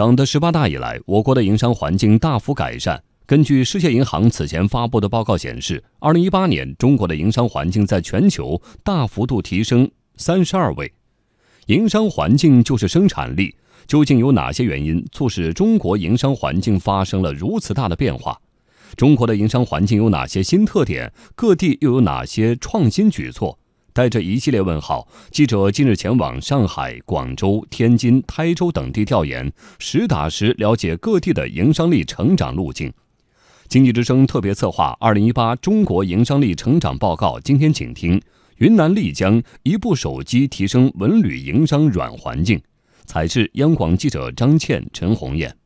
党的十八大以来，我国的营商环境大幅改善。根据世界银行此前发布的报告显示，二零一八年中国的营商环境在全球大幅度提升三十二位。营商环境就是生产力，究竟有哪些原因促使中国营商环境发生了如此大的变化？中国的营商环境有哪些新特点？各地又有哪些创新举措？带着一系列问号，记者近日前往上海、广州、天津、台州等地调研，实打实了解各地的营商力成长路径。经济之声特别策划《二零一八中国营商力成长报告》，今天请听云南丽江一部手机提升文旅营商软环境。采制央广记者张倩、陈红艳。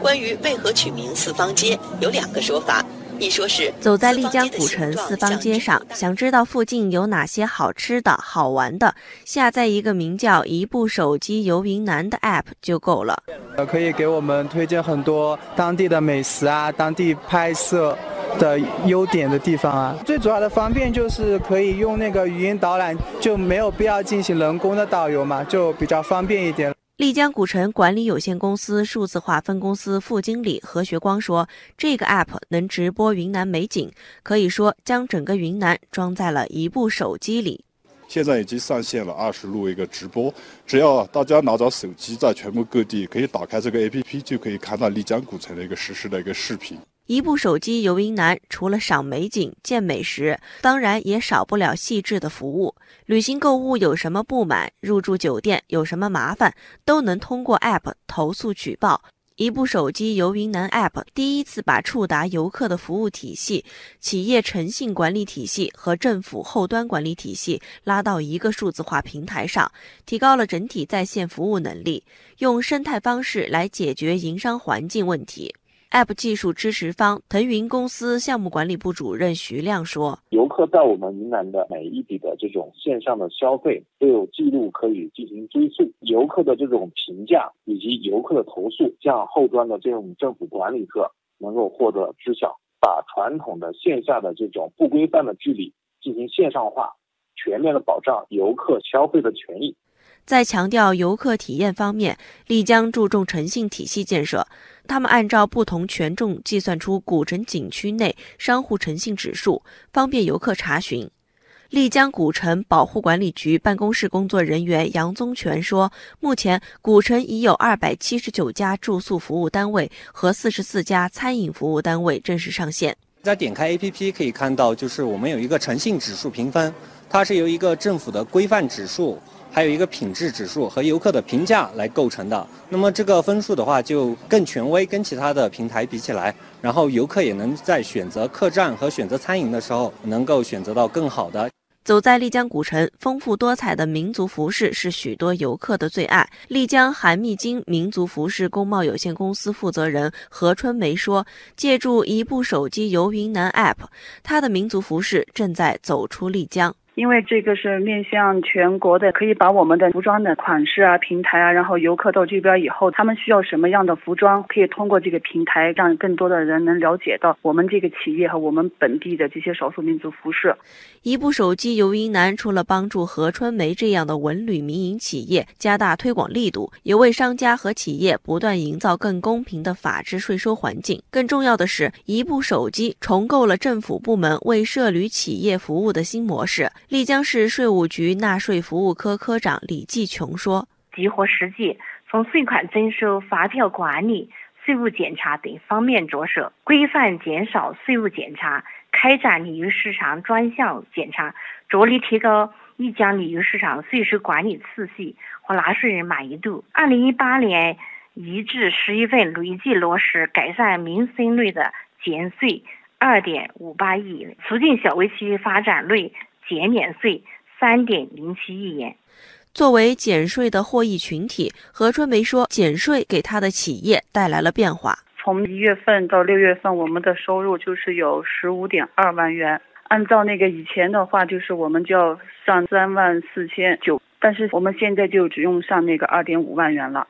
关于为何取名四方街，有两个说法。一说是走在丽江古城四方街上，想知道附近有哪些好吃的好玩的，下载一个名叫“一部手机游云南”的 App 就够了。呃，可以给我们推荐很多当地的美食啊，当地拍摄的优点的地方啊。最主要的方便就是可以用那个语音导览，就没有必要进行人工的导游嘛，就比较方便一点。丽江古城管理有限公司数字化分公司副经理何学光说：“这个 App 能直播云南美景，可以说将整个云南装在了一部手机里。现在已经上线了二十路一个直播，只要大家拿着手机，在全国各地可以打开这个 APP，就可以看到丽江古城的一个实时的一个视频。”一部手机游云南，除了赏美景、见美食，当然也少不了细致的服务。旅行购物有什么不满，入住酒店有什么麻烦，都能通过 App 投诉举报。一部手机游云南 App 第一次把触达游客的服务体系、企业诚信管理体系和政府后端管理体系拉到一个数字化平台上，提高了整体在线服务能力，用生态方式来解决营商环境问题。App 技术支持方腾云公司项目管理部主任徐亮说：“游客在我们云南的每一笔的这种线上的消费都有记录可以进行追溯，游客的这种评价以及游客的投诉，向后端的这种政府管理者能够获得知晓，把传统的线下的这种不规范的治理进行线上化，全面的保障游客消费的权益。”在强调游客体验方面，丽江注重诚信体系建设。他们按照不同权重计算出古城景区内商户诚信指数，方便游客查询。丽江古城保护管理局办公室工作人员杨宗全说：“目前古城已有二百七十九家住宿服务单位和四十四家餐饮服务单位正式上线。在点开 APP 可以看到，就是我们有一个诚信指数评分，它是由一个政府的规范指数。”还有一个品质指数和游客的评价来构成的，那么这个分数的话就更权威，跟其他的平台比起来，然后游客也能在选择客栈和选择餐饮的时候，能够选择到更好的。走在丽江古城，丰富多彩的民族服饰是许多游客的最爱。丽江韩密金民族服饰工贸有限公司负责人何春梅说：“借助一部手机游云南 App，他的民族服饰正在走出丽江。”因为这个是面向全国的，可以把我们的服装的款式啊、平台啊，然后游客到这边以后，他们需要什么样的服装，可以通过这个平台，让更多的人能了解到我们这个企业和我们本地的这些少数民族服饰。一部手机游云南，除了帮助何春梅这样的文旅民营企业加大推广力度，也为商家和企业不断营造更公平的法治税收环境。更重要的是，一部手机重构了政府部门为涉旅企业服务的新模式。丽江市税务局纳税服务科科长李继琼说：“结合实际，从税款征收、发票管理、税务检查等方面着手，规范减少税务检查，开展旅游市场专项检查，着力提高丽江旅游市场税收管理次序和纳税人满意度。二零一八年一至十一份累计落实改善民生类的减税二点五八亿，促进小微企业发展类。”减免税三点零七亿元。作为减税的获益群体，何春梅说，减税给她的企业带来了变化。从一月份到六月份，我们的收入就是有十五点二万元。按照那个以前的话，就是我们就要上三万四千九，但是我们现在就只用上那个二点五万元了。